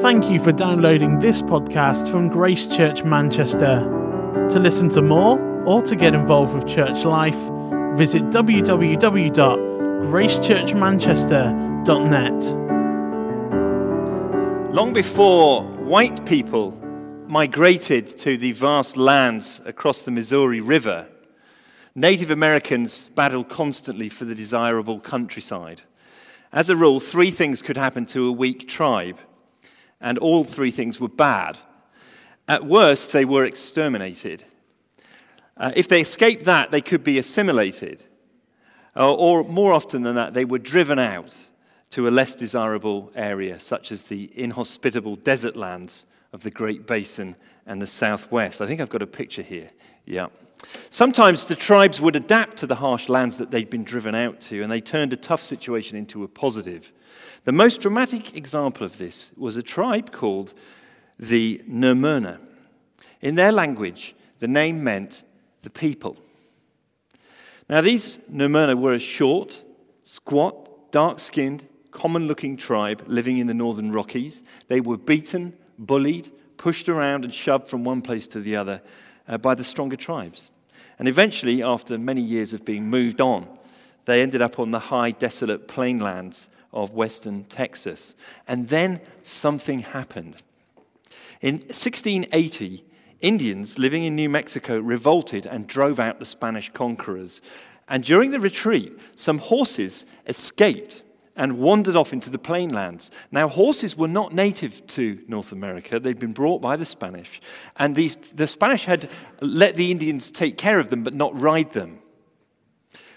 Thank you for downloading this podcast from Grace Church Manchester. To listen to more or to get involved with church life, visit www.gracechurchmanchester.net. Long before white people migrated to the vast lands across the Missouri River, Native Americans battled constantly for the desirable countryside. As a rule, three things could happen to a weak tribe, and all three things were bad. At worst, they were exterminated. Uh, if they escaped that, they could be assimilated. Uh, or more often than that, they were driven out to a less desirable area, such as the inhospitable desert lands of the Great Basin and the Southwest. I think I've got a picture here. Yeah. Sometimes the tribes would adapt to the harsh lands that they'd been driven out to, and they turned a tough situation into a positive. The most dramatic example of this was a tribe called the Nermernuh. In their language, the name meant the people. Now, these Nermernuh were a short, squat, dark skinned, common looking tribe living in the northern Rockies. They were beaten, bullied, pushed around, and shoved from one place to the other uh, by the stronger tribes. And eventually, after many years of being moved on, they ended up on the high, desolate plainlands of western Texas. And then something happened. In 1680, Indians living in New Mexico revolted and drove out the Spanish conquerors. And during the retreat, some horses escaped and wandered off into the plainlands. Now, horses were not native to North America, they'd been brought by the Spanish. And the, the Spanish had let the Indians take care of them, but not ride them.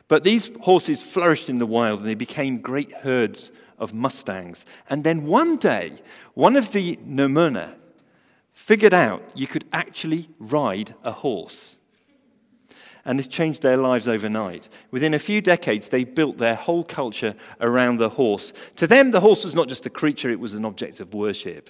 But these horses flourished in the wild and they became great herds of mustangs. And then one day, one of the Nermernuh figured out you could actually ride a horse. And this changed their lives overnight. Within a few decades, they built their whole culture around the horse. To them, the horse was not just a creature, it was an object of worship.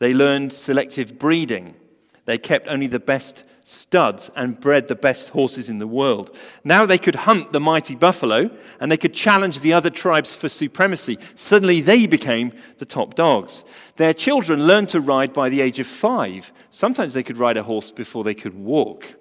They learned selective breeding. They kept only the best studs and bred the best horses in the world. Now they could hunt the mighty buffalo and they could challenge the other tribes for supremacy. Suddenly they became the top dogs. Their children learned to ride by the age of five. Sometimes they could ride a horse before they could walk.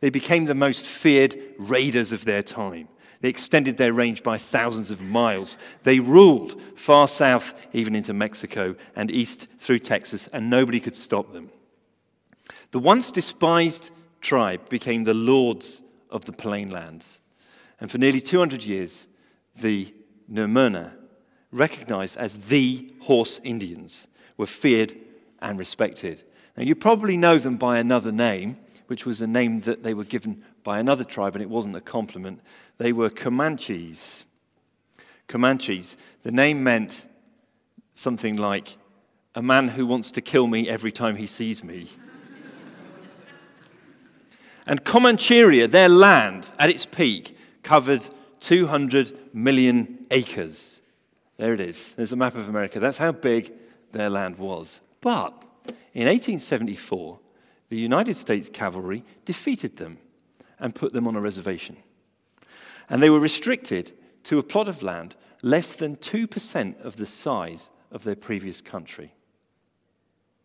They became the most feared raiders of their time. They extended their range by thousands of miles. They ruled far south, even into Mexico, and east through Texas, and nobody could stop them. The once despised tribe became the lords of the plainlands. And for nearly 200 years, the Nermernuh, recognized as the horse Indians, were feared and respected. Now, you probably know them by another name, which was a name that they were given by another tribe, and it wasn't a compliment. They were Comanches. Comanches. The name meant something like a man who wants to kill me every time he sees me. And Comancheria, their land at its peak, covered 200 million acres. There it is. There's a map of America. That's how big their land was. But in 1874, the United States cavalry defeated them and put them on a reservation. And they were restricted to a plot of land less than 2% of the size of their previous country.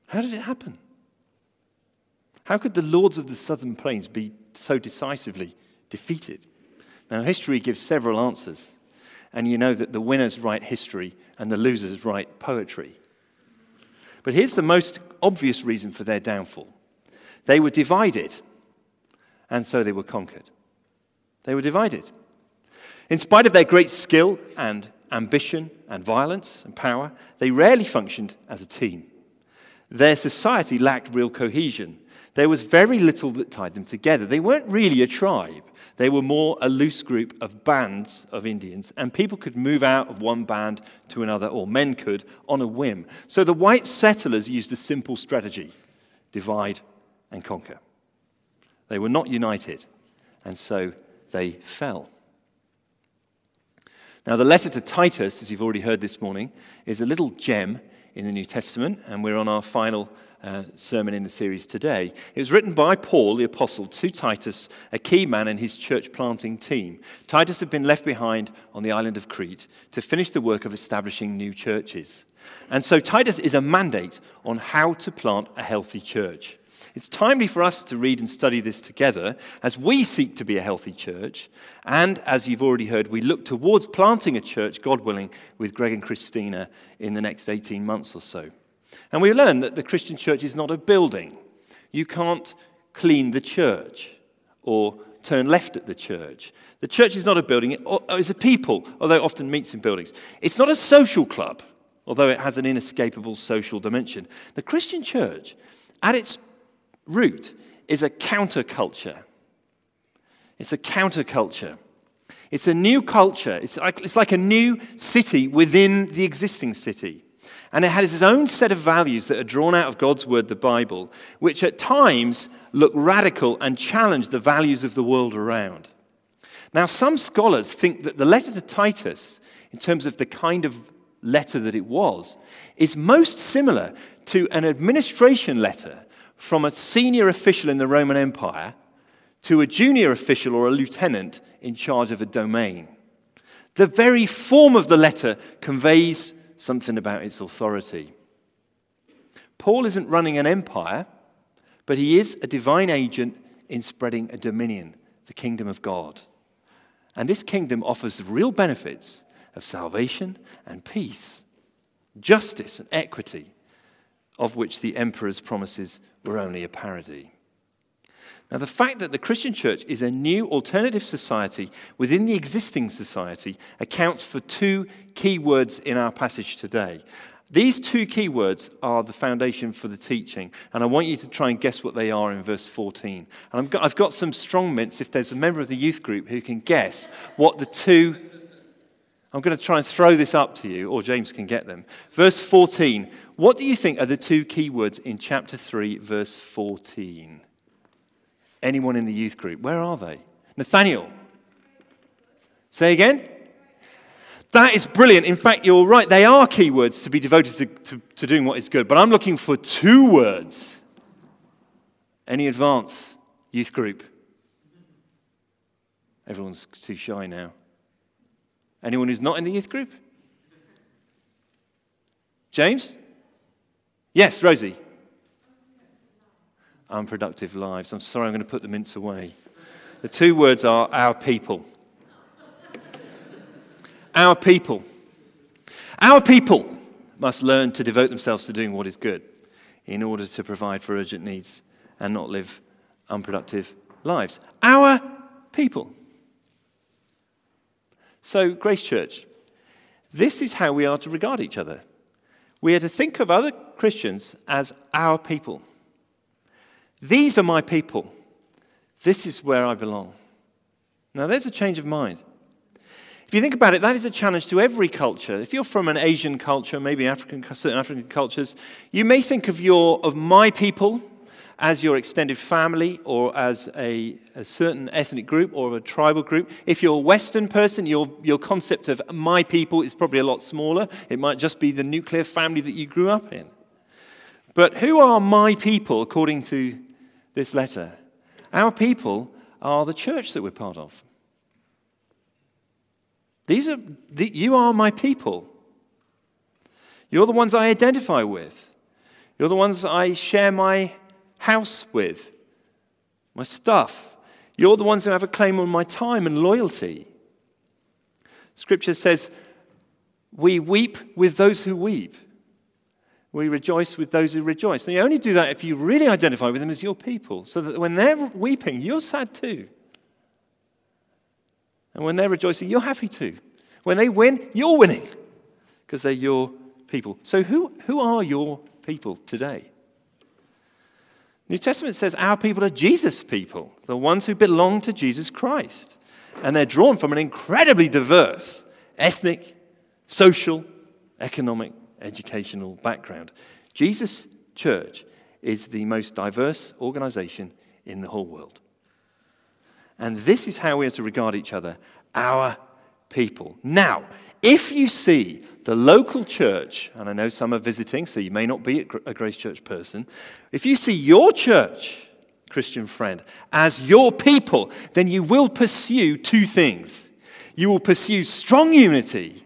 How did it happen? How could the lords of the southern plains be so decisively defeated? Now, history gives several answers, and you know that the winners write history and the losers write poetry. But here's the most obvious reason for their downfall they were divided, and so they were conquered. They were divided. In spite of their great skill and ambition and violence and power, they rarely functioned as a team. Their society lacked real cohesion there was very little that tied them together. They weren't really a tribe, they were more a loose group of bands of Indians, and people could move out of one band to another, or men could, on a whim. So the white settlers used a simple strategy divide and conquer. They were not united, and so they fell. Now, the letter to Titus, as you've already heard this morning, is a little gem in the New Testament, and we're on our final uh, sermon in the series today. It was written by Paul, the apostle, to Titus, a key man in his church planting team. Titus had been left behind on the island of Crete to finish the work of establishing new churches. And so, Titus is a mandate on how to plant a healthy church. It's timely for us to read and study this together as we seek to be a healthy church. And as you've already heard, we look towards planting a church, God willing, with Greg and Christina in the next 18 months or so. And we learn that the Christian church is not a building. You can't clean the church or turn left at the church. The church is not a building, it's a people, although it often meets in buildings. It's not a social club, although it has an inescapable social dimension. The Christian church, at its root is a counterculture. It's a counterculture. It's a new culture. It's like, it's like a new city within the existing city. And it has its own set of values that are drawn out of God's word, the Bible, which at times look radical and challenge the values of the world around. Now, some scholars think that the letter to Titus, in terms of the kind of letter that it was, is most similar to an administration letter from a senior official in the Roman Empire to a junior official or a lieutenant in charge of a domain. The very form of the letter conveys something about its authority. Paul isn't running an empire, but he is a divine agent in spreading a dominion, the kingdom of God. And this kingdom offers real benefits of salvation and peace, justice and equity, of which the emperor's promises were only a parody. Now, the fact that the Christian church is a new alternative society within the existing society accounts for two key words in our passage today. These two key words are the foundation for the teaching, and I want you to try and guess what they are in verse 14. And I've got some strong mints if there's a member of the youth group who can guess what the two. I'm going to try and throw this up to you, or James can get them. Verse 14 what do you think are the two key words in chapter 3, verse 14? Anyone in the youth group? Where are they? Nathaniel. Say again? That is brilliant. In fact, you're right. They are keywords to be devoted to, to, to doing what is good. But I'm looking for two words. Any advance youth group? Everyone's too shy now. Anyone who's not in the youth group? James? Yes, Rosie. Unproductive lives. I'm sorry, I'm going to put the mints away. The two words are our people. Our people. Our people must learn to devote themselves to doing what is good in order to provide for urgent needs and not live unproductive lives. Our people. So, Grace Church, this is how we are to regard each other. We are to think of other Christians as our people. These are my people. This is where I belong. Now, there's a change of mind. If you think about it, that is a challenge to every culture. If you're from an Asian culture, maybe African, certain African cultures, you may think of your of my people as your extended family or as a, a, certain ethnic group or a tribal group. If you're a Western person, your, your concept of my people is probably a lot smaller. It might just be the nuclear family that you grew up in. But who are my people according to this letter? Our people are the church that we're part of. These are, the, you are my people. You're the ones I identify with. You're the ones I share my house with, my stuff. You're the ones who have a claim on my time and loyalty. Scripture says, We weep with those who weep. We rejoice with those who rejoice. And you only do that if you really identify with them as your people, so that when they're weeping, you're sad too. And when they're rejoicing, you're happy too. When they win, you're winning because they're your people. So, who, who are your people today? New Testament says our people are Jesus people, the ones who belong to Jesus Christ. And they're drawn from an incredibly diverse ethnic, social, economic, educational background. Jesus Church is the most diverse organization in the whole world. And this is how we are to regard each other our people. Now, if you see the local church, and I know some are visiting, so you may not be a Grace Church person, if you see your church, Christian friend, as your people, then you will pursue two things. You will pursue strong unity,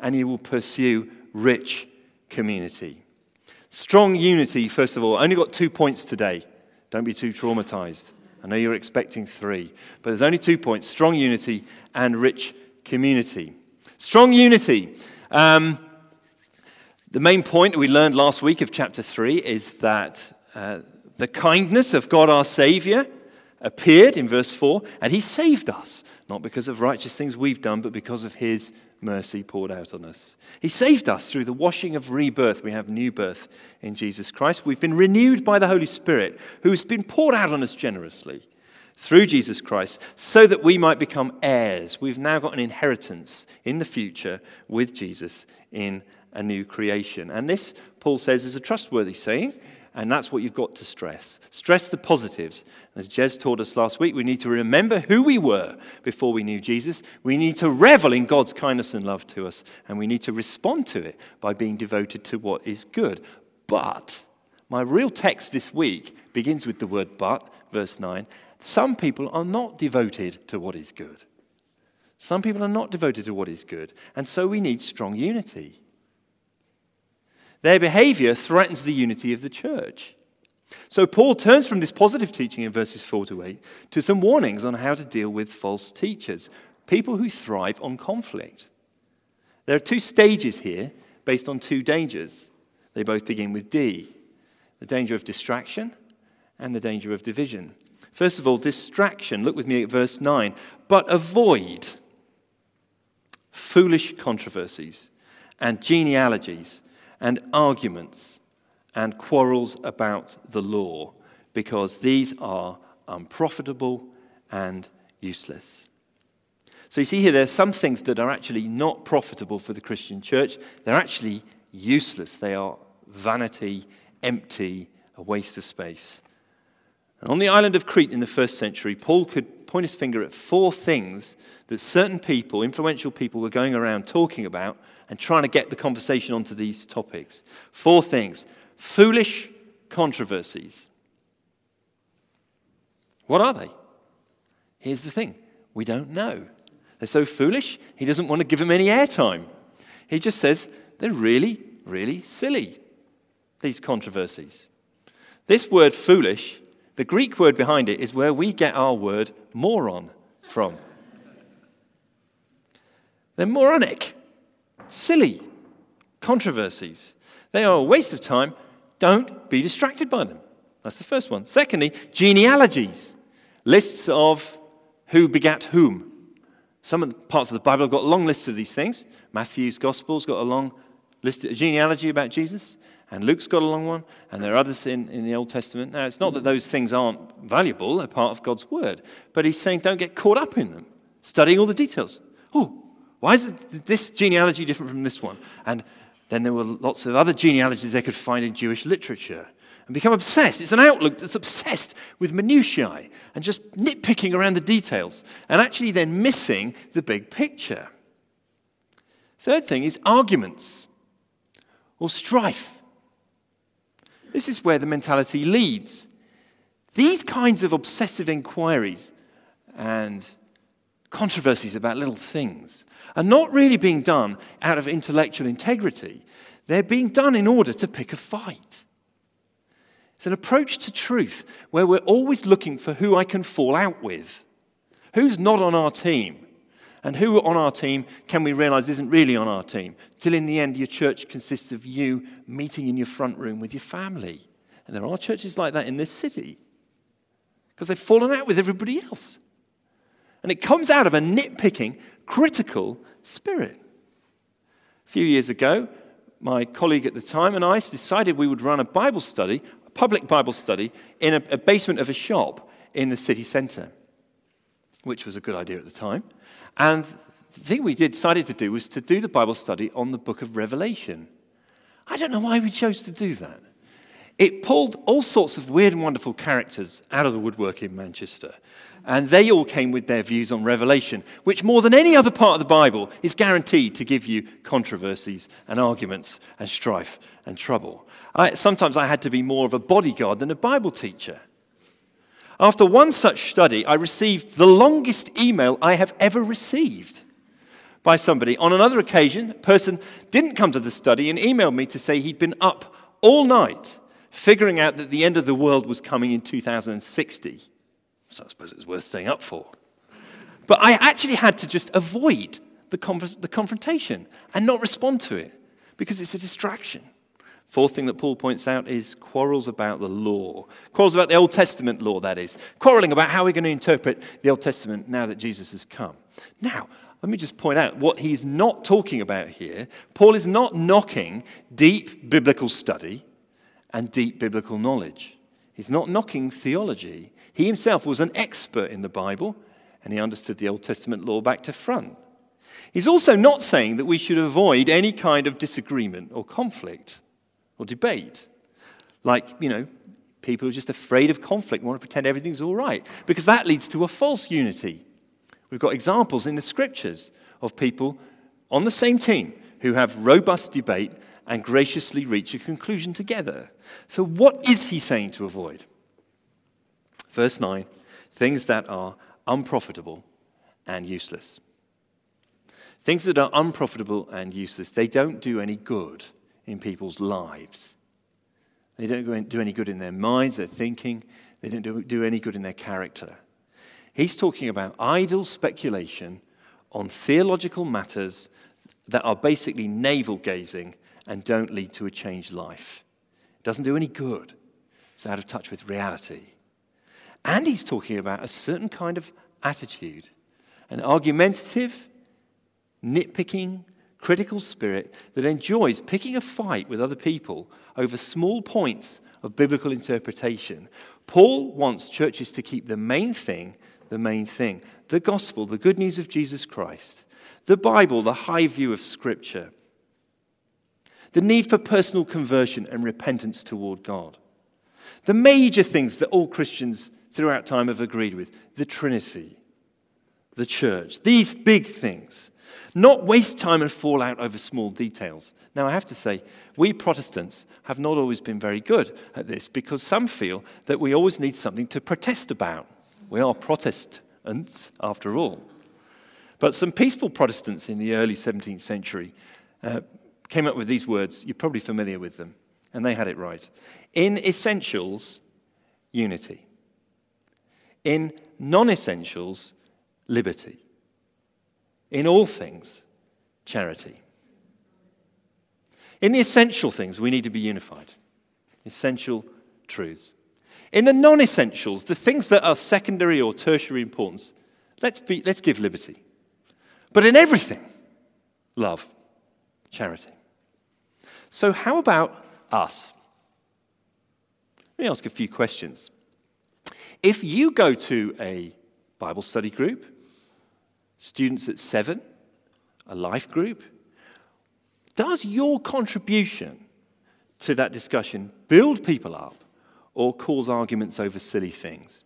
and you will pursue rich community. Strong unity, first of all. I only got two points today. Don't be too traumatized. I know you're expecting three, but there's only two points strong unity and rich community. Strong unity. Um, the main point we learned last week of chapter 3 is that uh, the kindness of God our Savior appeared in verse 4, and He saved us, not because of righteous things we've done, but because of His mercy poured out on us. He saved us through the washing of rebirth. We have new birth in Jesus Christ. We've been renewed by the Holy Spirit, who's been poured out on us generously through Jesus Christ so that we might become heirs. We've now got an inheritance in the future with Jesus in a new creation. And this, Paul says, is a trustworthy saying, and that's what you've got to stress. Stress the positives. As Jez taught us last week, we need to remember who we were before we knew Jesus. We need to revel in God's kindness and love to us, and we need to respond to it by being devoted to what is good. But my real text this week begins with the word but, verse 9, some people are not devoted to what is good. Some people are not devoted to what is good. And so we need strong unity. Their behavior threatens the unity of the church. So Paul turns from this positive teaching in verses 4 to 8 to some warnings on how to deal with false teachers, people who thrive on conflict. There are two stages here based on two dangers. They both begin with D the danger of distraction and the danger of division. First of all, distraction. Look with me at verse 9. But avoid foolish controversies and genealogies and arguments and quarrels about the law, because these are unprofitable and useless. So you see here, there are some things that are actually not profitable for the Christian church. They're actually useless. They are vanity, empty, a waste of space. And on the island of Crete in the first century, Paul could point his finger at four things that certain people, influential people, were going around talking about and trying to get the conversation onto these topics. Four things foolish controversies. What are they? Here's the thing we don't know. They're so foolish, he doesn't want to give them any airtime. He just says they're really, really silly, these controversies. This word foolish the Greek word behind it is where we get our word moron from. They're moronic, silly controversies. They are a waste of time. Don't be distracted by them. That's the first one. Secondly, genealogies, lists of who begat whom. Some of the parts of the Bible have got long lists of these things. Matthew's Gospel's got a long list, a genealogy about Jesus and Luke's got a long one, and there are others in, in the Old Testament. Now, it's not that those things aren't valuable, they're part of God's word, but he's saying don't get caught up in them, studying all the details. Oh, why is this genealogy different from this one? And then there were lots of other genealogies they could find in Jewish literature and become obsessed. It's an outlook that's obsessed with minutiae and just nitpicking around the details and actually then missing the big picture. Third thing is arguments or strife. This is where the mentality leads. These kinds of obsessive inquiries and controversies about little things are not really being done out of intellectual integrity. They're being done in order to pick a fight. It's an approach to truth where we're always looking for who I can fall out with, who's not on our team, and who on our team can we realize isn't really on our team? Till in the end, your church consists of you meeting in your front room with your family. And there are churches like that in this city because they've fallen out with everybody else. And it comes out of a nitpicking, critical spirit. A few years ago, my colleague at the time and I decided we would run a Bible study, a public Bible study, in a, a basement of a shop in the city centre, which was a good idea at the time. And the thing we did, decided to do was to do the Bible study on the book of Revelation. I don't know why we chose to do that. It pulled all sorts of weird and wonderful characters out of the woodwork in Manchester. And they all came with their views on Revelation, which more than any other part of the Bible is guaranteed to give you controversies and arguments and strife and trouble. I, sometimes I had to be more of a bodyguard than a Bible teacher. After one such study, I received the longest email I have ever received by somebody. On another occasion, a person didn't come to the study and emailed me to say he'd been up all night figuring out that the end of the world was coming in 2060. So I suppose it was worth staying up for. But I actually had to just avoid the, the confrontation and not respond to it because it's a distraction. Fourth thing that Paul points out is quarrels about the law. Quarrels about the Old Testament law, that is. Quarreling about how we're going to interpret the Old Testament now that Jesus has come. Now, let me just point out what he's not talking about here. Paul is not knocking deep biblical study and deep biblical knowledge. He's not knocking theology. He himself was an expert in the Bible and he understood the Old Testament law back to front. He's also not saying that we should avoid any kind of disagreement or conflict or debate. Like, you know, people who are just afraid of conflict want to pretend everything's all right, because that leads to a false unity. We've got examples in the scriptures of people on the same team who have robust debate and graciously reach a conclusion together. So, what is he saying to avoid? Verse 9 things that are unprofitable and useless. Things that are unprofitable and useless, they don't do any good in people's lives. They don't do any good in their minds, their thinking. They don't do any good in their character. He's talking about idle speculation on theological matters that are basically navel gazing and don't lead to a changed life. It doesn't do any good. It's out of touch with reality. And he's talking about a certain kind of attitude, an argumentative, nitpicking, critical spirit that enjoys picking a fight with other people over small points of biblical interpretation. Paul wants churches to keep the main thing the main thing the gospel, the good news of Jesus Christ, the Bible, the high view of Scripture, the need for personal conversion and repentance toward God. The major things that all Christians throughout time have agreed with the Trinity, the church, these big things. Not waste time and fall out over small details. Now, I have to say, we Protestants have not always been very good at this because some feel that we always need something to protest about. We are Protestants, after all. But some peaceful Protestants in the early 17th century uh, came up with these words. You're probably familiar with them. And they had it right. In essentials, unity. In non essentials, liberty. In all things, charity. In the essential things, we need to be unified. Essential truths. In the non essentials, the things that are secondary or tertiary importance, let's, be, let's give liberty. But in everything, love, charity. So, how about us? Let me ask a few questions. If you go to a Bible study group, students at seven, a life group, does your contribution to that discussion build people up or cause arguments over silly things?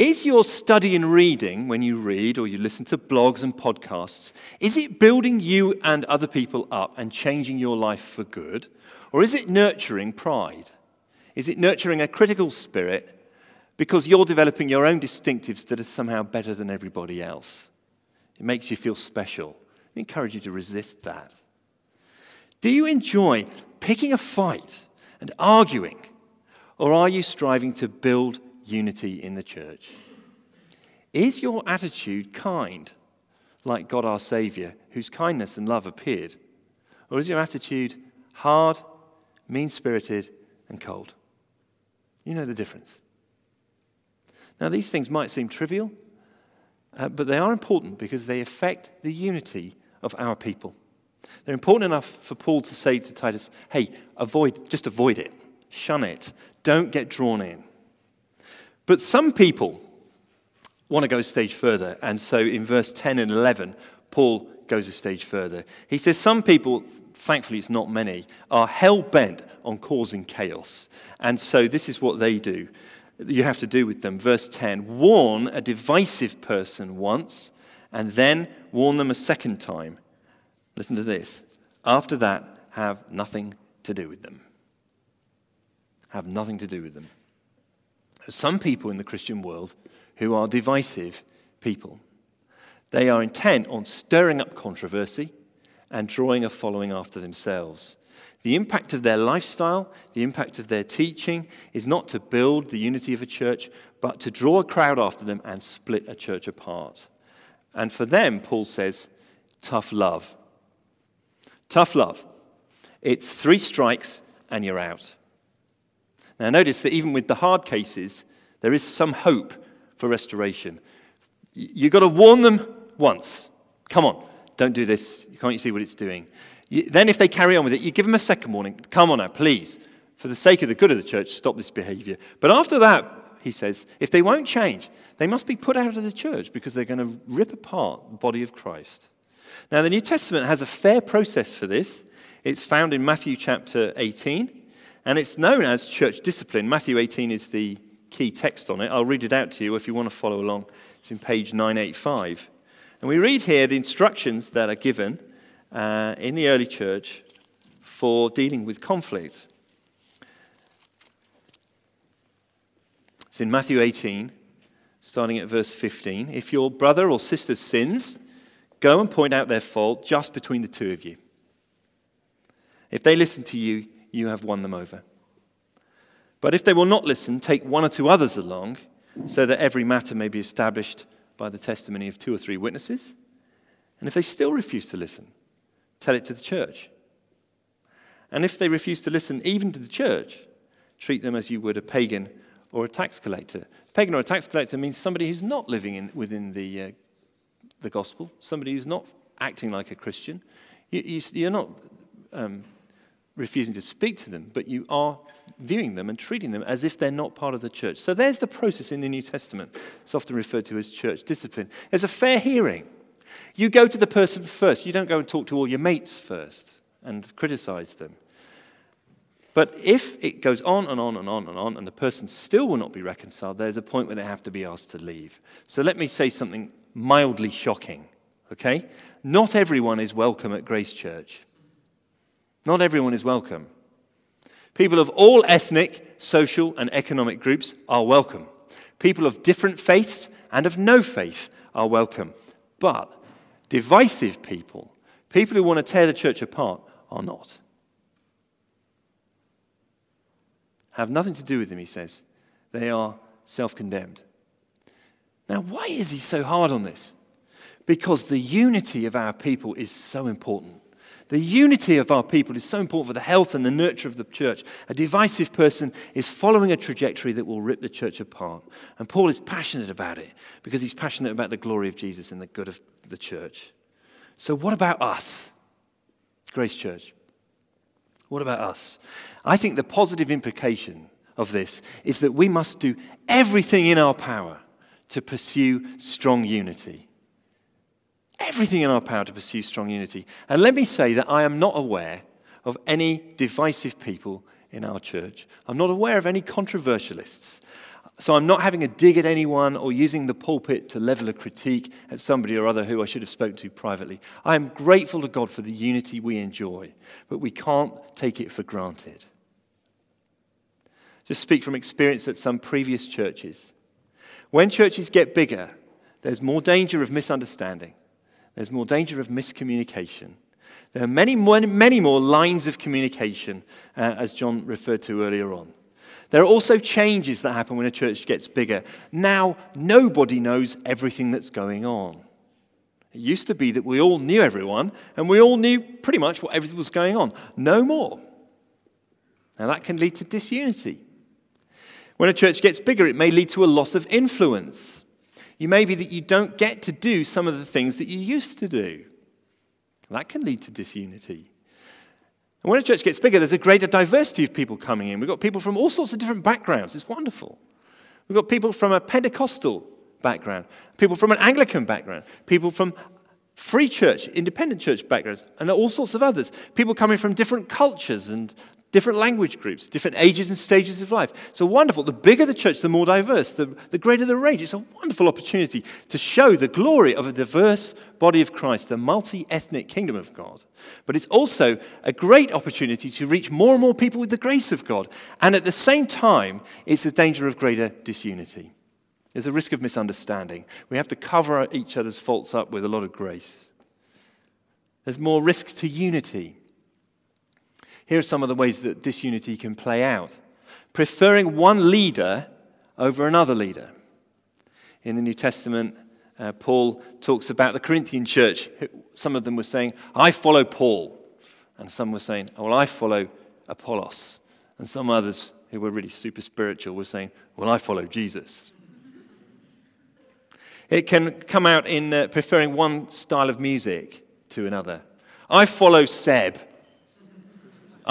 Is your study and reading, when you read or you listen to blogs and podcasts, is it building you and other people up and changing your life for good? Or is it nurturing pride? Is it nurturing a critical spirit because you're developing your own distinctives that are somehow better than everybody else? It makes you feel special. I encourage you to resist that. Do you enjoy picking a fight and arguing? Or are you striving to build unity in the church? Is your attitude kind, like God our Saviour, whose kindness and love appeared? Or is your attitude hard, mean spirited, and cold? You know the difference. Now, these things might seem trivial, uh, but they are important because they affect the unity of our people. They're important enough for Paul to say to Titus, hey, avoid, just avoid it, shun it, don't get drawn in. But some people want to go a stage further, and so in verse 10 and 11, Paul goes a stage further. He says, Some people thankfully it's not many, are hell bent on causing chaos. And so this is what they do. You have to do with them. Verse 10 Warn a divisive person once, and then warn them a second time. Listen to this. After that, have nothing to do with them. Have nothing to do with them. Some people in the Christian world who are divisive people. They are intent on stirring up controversy and drawing a following after themselves. The impact of their lifestyle, the impact of their teaching, is not to build the unity of a church, but to draw a crowd after them and split a church apart. And for them, Paul says, tough love. Tough love. It's three strikes and you're out. Now, notice that even with the hard cases, there is some hope for restoration. You've got to warn them once. Come on, don't do this. Can't you see what it's doing? Then, if they carry on with it, you give them a second warning. Come on now, please. For the sake of the good of the church, stop this behavior. But after that, he says, if they won't change, they must be put out of the church because they're going to rip apart the body of Christ. Now, the New Testament has a fair process for this. It's found in Matthew chapter 18, and it's known as church discipline. Matthew 18 is the key text on it. I'll read it out to you if you want to follow along. It's in page 985. And we read here the instructions that are given uh, in the early church for dealing with conflict. It's in Matthew 18, starting at verse 15. If your brother or sister sins, go and point out their fault just between the two of you. If they listen to you, you have won them over. But if they will not listen, take one or two others along, so that every matter may be established by the testimony of two or three witnesses. And if they still refuse to listen, tell it to the church. And if they refuse to listen even to the church, treat them as you would a pagan or a tax collector. A pagan or a tax collector means somebody who's not living in, within the, uh, the gospel, somebody who's not acting like a Christian. You, you, are not um, refusing to speak to them, but you are viewing them and treating them as if they're not part of the church. So there's the process in the New Testament. It's often referred to as church discipline. There's a fair hearing. You go to the person first. You don't go and talk to all your mates first and criticize them. But if it goes on and on and on and on, and the person still will not be reconciled, there's a point where they have to be asked to leave. So let me say something mildly shocking, okay? Not everyone is welcome at Grace Church. Not everyone is welcome. People of all ethnic, social, and economic groups are welcome. People of different faiths and of no faith are welcome. But divisive people, people who want to tear the church apart, are not. Have nothing to do with them, he says. They are self condemned. Now, why is he so hard on this? Because the unity of our people is so important. The unity of our people is so important for the health and the nurture of the church. A divisive person is following a trajectory that will rip the church apart. And Paul is passionate about it because he's passionate about the glory of Jesus and the good of the church. So, what about us, Grace Church? What about us? I think the positive implication of this is that we must do everything in our power to pursue strong unity everything in our power to pursue strong unity. And let me say that I am not aware of any divisive people in our church. I'm not aware of any controversialists. So I'm not having a dig at anyone or using the pulpit to level a critique at somebody or other who I should have spoken to privately. I am grateful to God for the unity we enjoy, but we can't take it for granted. Just speak from experience at some previous churches. When churches get bigger, there's more danger of misunderstanding. There's more danger of miscommunication. There are many, many more lines of communication, uh, as John referred to earlier on. There are also changes that happen when a church gets bigger. Now, nobody knows everything that's going on. It used to be that we all knew everyone and we all knew pretty much what everything was going on. No more. Now, that can lead to disunity. When a church gets bigger, it may lead to a loss of influence. You may be that you don't get to do some of the things that you used to do. That can lead to disunity. And when a church gets bigger, there's a greater diversity of people coming in. We've got people from all sorts of different backgrounds. It's wonderful. We've got people from a Pentecostal background, people from an Anglican background, people from free church, independent church backgrounds, and all sorts of others. People coming from different cultures and different language groups, different ages and stages of life. So wonderful. The bigger the church, the more diverse, the, the greater the range. It's a wonderful opportunity to show the glory of a diverse body of Christ, the multi ethnic kingdom of God. But it's also a great opportunity to reach more and more people with the grace of God. And at the same time, it's a danger of greater disunity. There's a risk of misunderstanding. We have to cover each other's faults up with a lot of grace. There's more risks to unity. Here are some of the ways that disunity can play out preferring one leader over another leader. In the New Testament, uh, Paul talks about the Corinthian church. Some of them were saying, I follow Paul. And some were saying, well, I follow Apollos. And some others who were really super spiritual were saying, well, I follow Jesus. It can come out in uh, preferring one style of music to another. I follow Seb.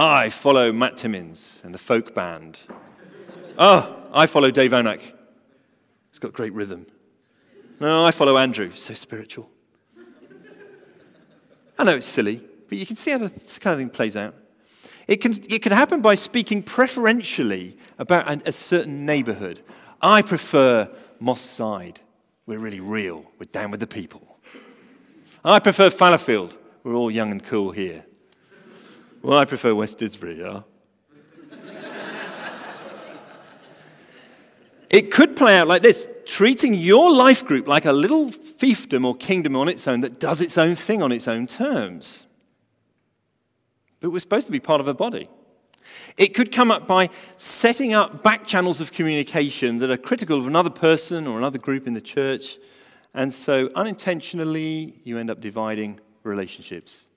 I follow Matt Timmins and the folk band. Oh, I follow Dave Onak. He's got great rhythm. No, I follow Andrew. So spiritual. I know it's silly, but you can see how this kind of thing plays out. It can, it can happen by speaking preferentially about an, a certain neighborhood. I prefer Moss Side. We're really real. We're down with the people. I prefer Fallowfield. We're all young and cool here. Well, I prefer West Didsbury, yeah. it could play out like this treating your life group like a little fiefdom or kingdom on its own that does its own thing on its own terms. But we're supposed to be part of a body. It could come up by setting up back channels of communication that are critical of another person or another group in the church. And so unintentionally, you end up dividing relationships.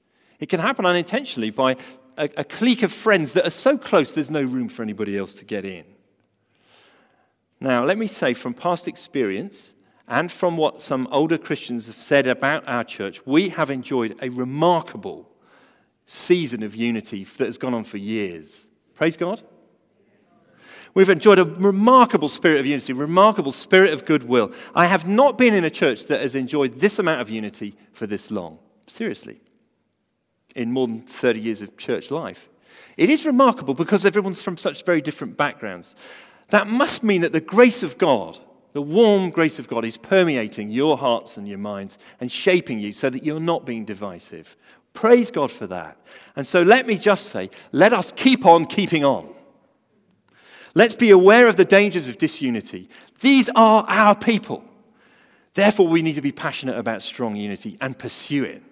It can happen unintentionally by a, a clique of friends that are so close there's no room for anybody else to get in. Now, let me say from past experience and from what some older Christians have said about our church, we have enjoyed a remarkable season of unity that has gone on for years. Praise God. We've enjoyed a remarkable spirit of unity, remarkable spirit of goodwill. I have not been in a church that has enjoyed this amount of unity for this long. Seriously in more than 30 years of church life. It is remarkable because everyone's from such very different backgrounds. That must mean that the grace of God, the warm grace of God, is permeating your hearts and your minds and shaping you so that you're not being divisive. Praise God for that. And so let me just say, let us keep on keeping on. Let's be aware of the dangers of disunity. These are our people. Therefore, we need to be passionate about strong unity and pursue it.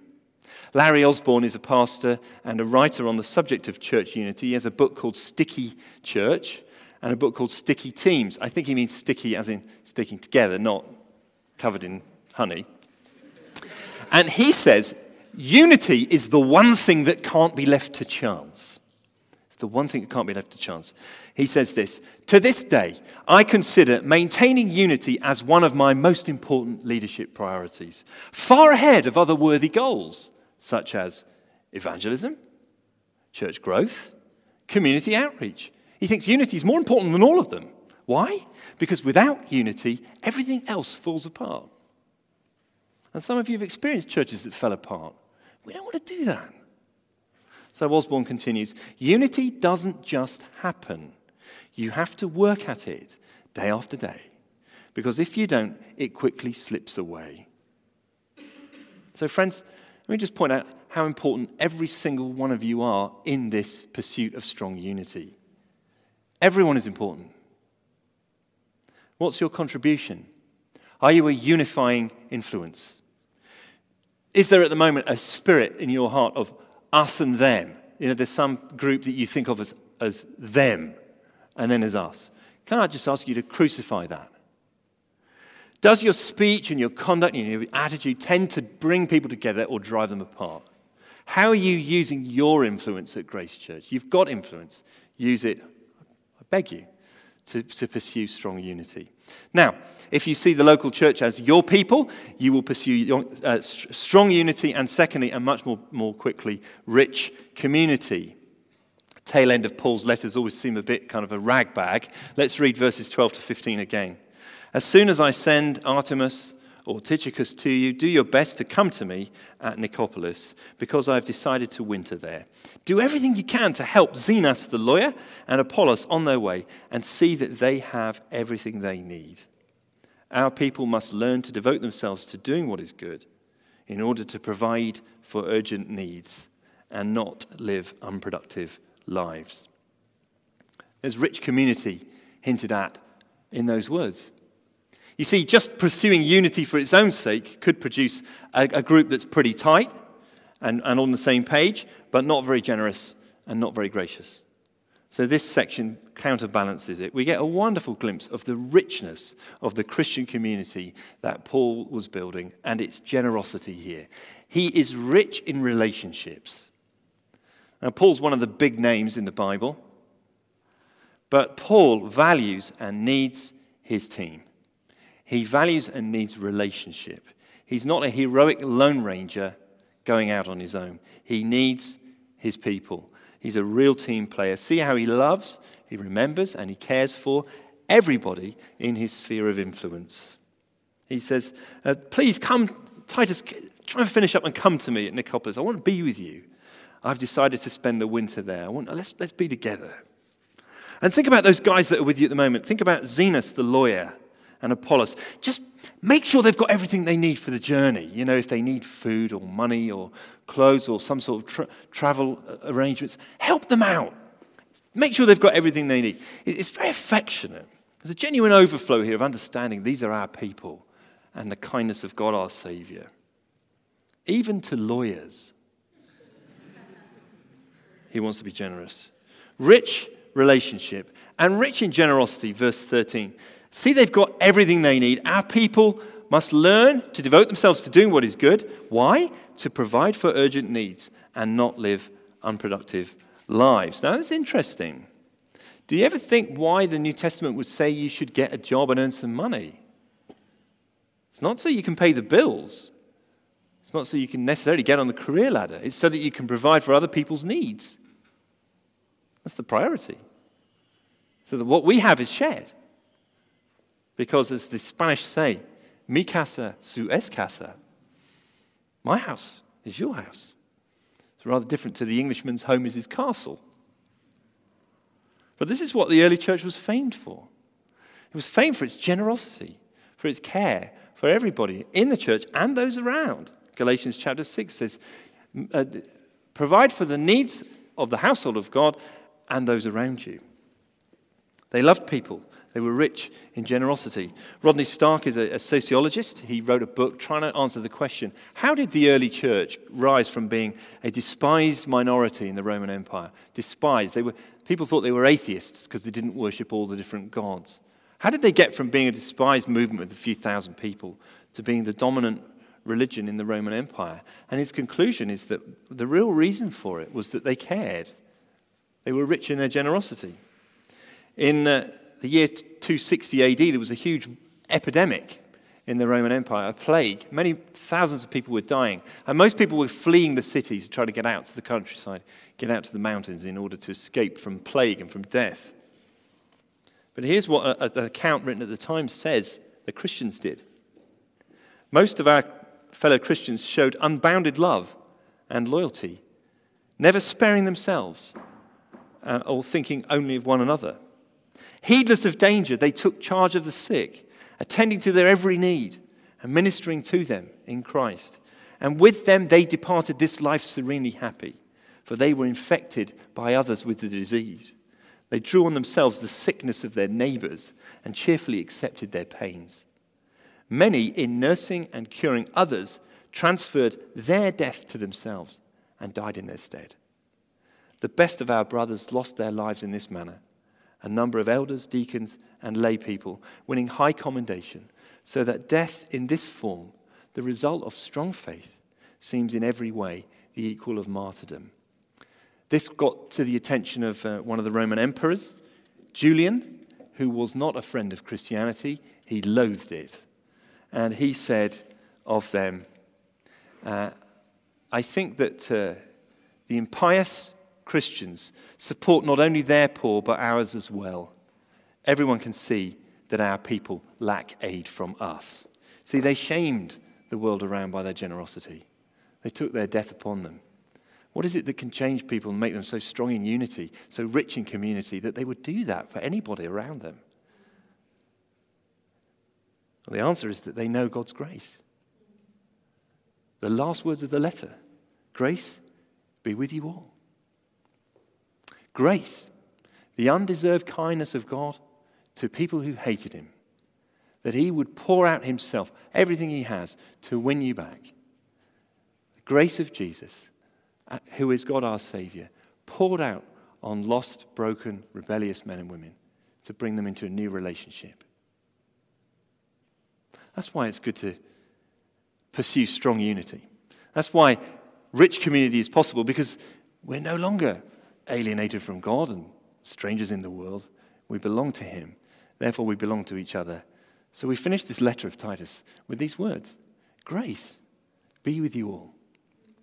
Larry Osborne is a pastor and a writer on the subject of church unity. He has a book called Sticky Church and a book called Sticky Teams. I think he means sticky as in sticking together, not covered in honey. And he says, unity is the one thing that can't be left to chance. It's the one thing that can't be left to chance. He says this To this day, I consider maintaining unity as one of my most important leadership priorities, far ahead of other worthy goals such as evangelism, church growth, community outreach. He thinks unity is more important than all of them. Why? Because without unity, everything else falls apart. And some of you have experienced churches that fell apart. We don't want to do that. So Osborne continues Unity doesn't just happen, you have to work at it day after day. Because if you don't, it quickly slips away. So, friends, let me just point out how important every single one of you are in this pursuit of strong unity. Everyone is important. What's your contribution? Are you a unifying influence? Is there at the moment a spirit in your heart of us and them? You know, there's some group that you think of as, as them and then as us. Can I just ask you to crucify that? Does your speech and your conduct and your attitude tend to bring people together or drive them apart? How are you using your influence at Grace Church? You've got influence. Use it, I beg you, to, to pursue strong unity. Now, if you see the local church as your people, you will pursue your, uh, strong unity, and secondly, and much more, more quickly, rich community. Tail end of Paul's letters always seem a bit kind of a ragbag. Let's read verses 12 to 15 again. As soon as I send Artemas or Tychicus to you, do your best to come to me at Nicopolis, because I have decided to winter there. Do everything you can to help Zenas the lawyer and Apollos on their way, and see that they have everything they need. Our people must learn to devote themselves to doing what is good in order to provide for urgent needs and not live unproductive lives. There's rich community hinted at in those words. You see, just pursuing unity for its own sake could produce a, a group that's pretty tight and, and on the same page, but not very generous and not very gracious. So this section counterbalances it. We get a wonderful glimpse of the richness of the Christian community that Paul was building and its generosity here. He is rich in relationships. Now, Paul's one of the big names in the Bible, but Paul values and needs his team. He values and needs relationship. He's not a heroic lone ranger going out on his own. He needs his people. He's a real team player. See how he loves, he remembers, and he cares for everybody in his sphere of influence. He says, uh, Please come, Titus, try and finish up and come to me at Nicopolis. I want to be with you. I've decided to spend the winter there. Want, let's, let's be together. And think about those guys that are with you at the moment. Think about Zenas, the lawyer, and Apollos. Just make sure they've got everything they need for the journey. You know, if they need food or money or clothes or some sort of tra- travel arrangements, help them out. Make sure they've got everything they need. It's very affectionate. There's a genuine overflow here of understanding these are our people and the kindness of God our Savior. Even to lawyers, he wants to be generous. Rich relationship and rich in generosity, verse 13. See, they've got everything they need. Our people must learn to devote themselves to doing what is good. Why? To provide for urgent needs and not live unproductive lives. Now, that's interesting. Do you ever think why the New Testament would say you should get a job and earn some money? It's not so you can pay the bills. It's not so you can necessarily get on the career ladder. It's so that you can provide for other people's needs. That's the priority. So that what we have is shared. Because as the Spanish say, mi casa su es casa. My house is your house. It's rather different to the Englishman's home is his castle. But this is what the early church was famed for. It was famed for its generosity, for its care for everybody in the church and those around. Galatians chapter 6 says, uh, Provide for the needs of the household of God and those around you. They loved people. They were rich in generosity. Rodney Stark is a, a, sociologist. He wrote a book trying to answer the question how did the early church rise from being a despised minority in the Roman Empire? Despised. They were, people thought they were atheists because they didn't worship all the different gods. How did they get from being a despised movement with a few thousand people to being the dominant religion in the Roman Empire? And his conclusion is that the real reason for it was that they cared. They were rich in their generosity. In uh, the year 260 AD, there was a huge epidemic in the Roman Empire, a plague. Many thousands of people were dying. And most people were fleeing the cities to try to get out to the countryside, get out to the mountains in order to escape from plague and from death. But here's what an account written at the time says the Christians did. Most of our fellow Christians showed unbounded love and loyalty, never sparing themselves uh, or thinking only of one another. Heedless of danger, they took charge of the sick, attending to their every need and ministering to them in Christ. And with them they departed this life serenely happy, for they were infected by others with the disease. They drew on themselves the sickness of their neighbors and cheerfully accepted their pains. Many, in nursing and curing others, transferred their death to themselves and died in their stead. The best of our brothers lost their lives in this manner a number of elders, deacons, and lay people, winning high commendation, so that death in this form, the result of strong faith, seems in every way the equal of martyrdom. This got to the attention of uh, one of the Roman emperors, Julian, who was not a friend of Christianity. He loathed it. And he said of them, uh, I think that uh, the impious Christians support not only their poor, but ours as well. Everyone can see that our people lack aid from us. See, they shamed the world around by their generosity, they took their death upon them. What is it that can change people and make them so strong in unity, so rich in community, that they would do that for anybody around them? Well, the answer is that they know God's grace. The last words of the letter grace be with you all. Grace, the undeserved kindness of God to people who hated him, that he would pour out himself, everything he has, to win you back. The grace of Jesus, uh, who is God our Savior, poured out on lost, broken, rebellious men and women to bring them into a new relationship. That's why it's good to pursue strong unity. That's why rich community is possible because we're no longer alienated from God and strangers in the world. We belong to Him. Therefore, we belong to each other. So we finish this letter of Titus with these words Grace be with you all.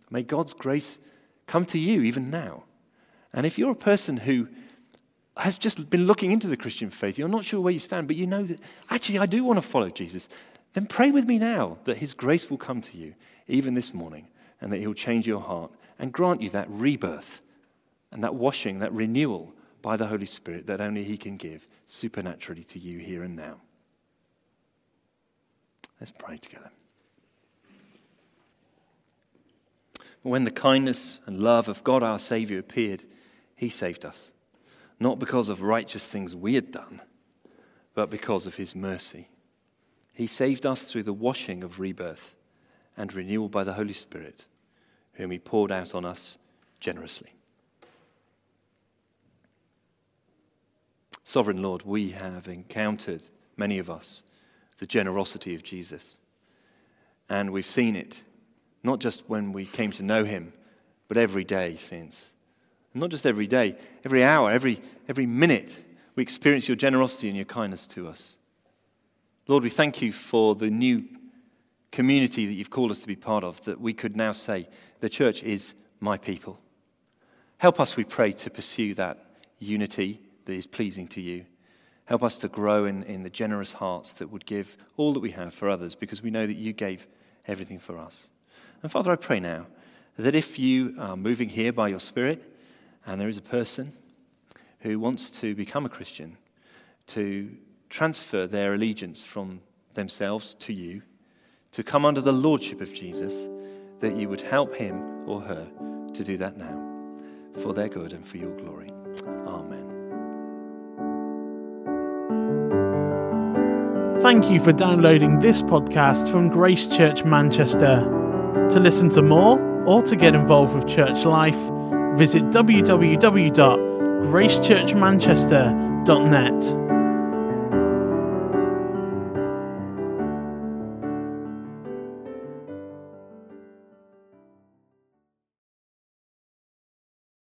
May God's grace come to you even now. And if you're a person who has just been looking into the Christian faith, you're not sure where you stand, but you know that actually I do want to follow Jesus, then pray with me now that His grace will come to you, even this morning, and that He'll change your heart and grant you that rebirth and that washing, that renewal by the Holy Spirit that only He can give supernaturally to you here and now. Let's pray together. When the kindness and love of God our Savior appeared, He saved us, not because of righteous things we had done, but because of His mercy. He saved us through the washing of rebirth and renewal by the Holy Spirit, whom He poured out on us generously. Sovereign Lord, we have encountered, many of us, the generosity of Jesus. And we've seen it, not just when we came to know him, but every day since. And not just every day, every hour, every, every minute, we experience your generosity and your kindness to us. Lord, we thank you for the new community that you've called us to be part of, that we could now say, the church is my people. Help us, we pray, to pursue that unity that is pleasing to you. Help us to grow in, in the generous hearts that would give all that we have for others because we know that you gave everything for us. And Father, I pray now that if you are moving here by your Spirit and there is a person who wants to become a Christian, to transfer their allegiance from themselves to you, to come under the lordship of Jesus, that you would help him or her to do that now for their good and for your glory. Thank you for downloading this podcast from Grace Church Manchester. To listen to more or to get involved with church life, visit www.gracechurchmanchester.net.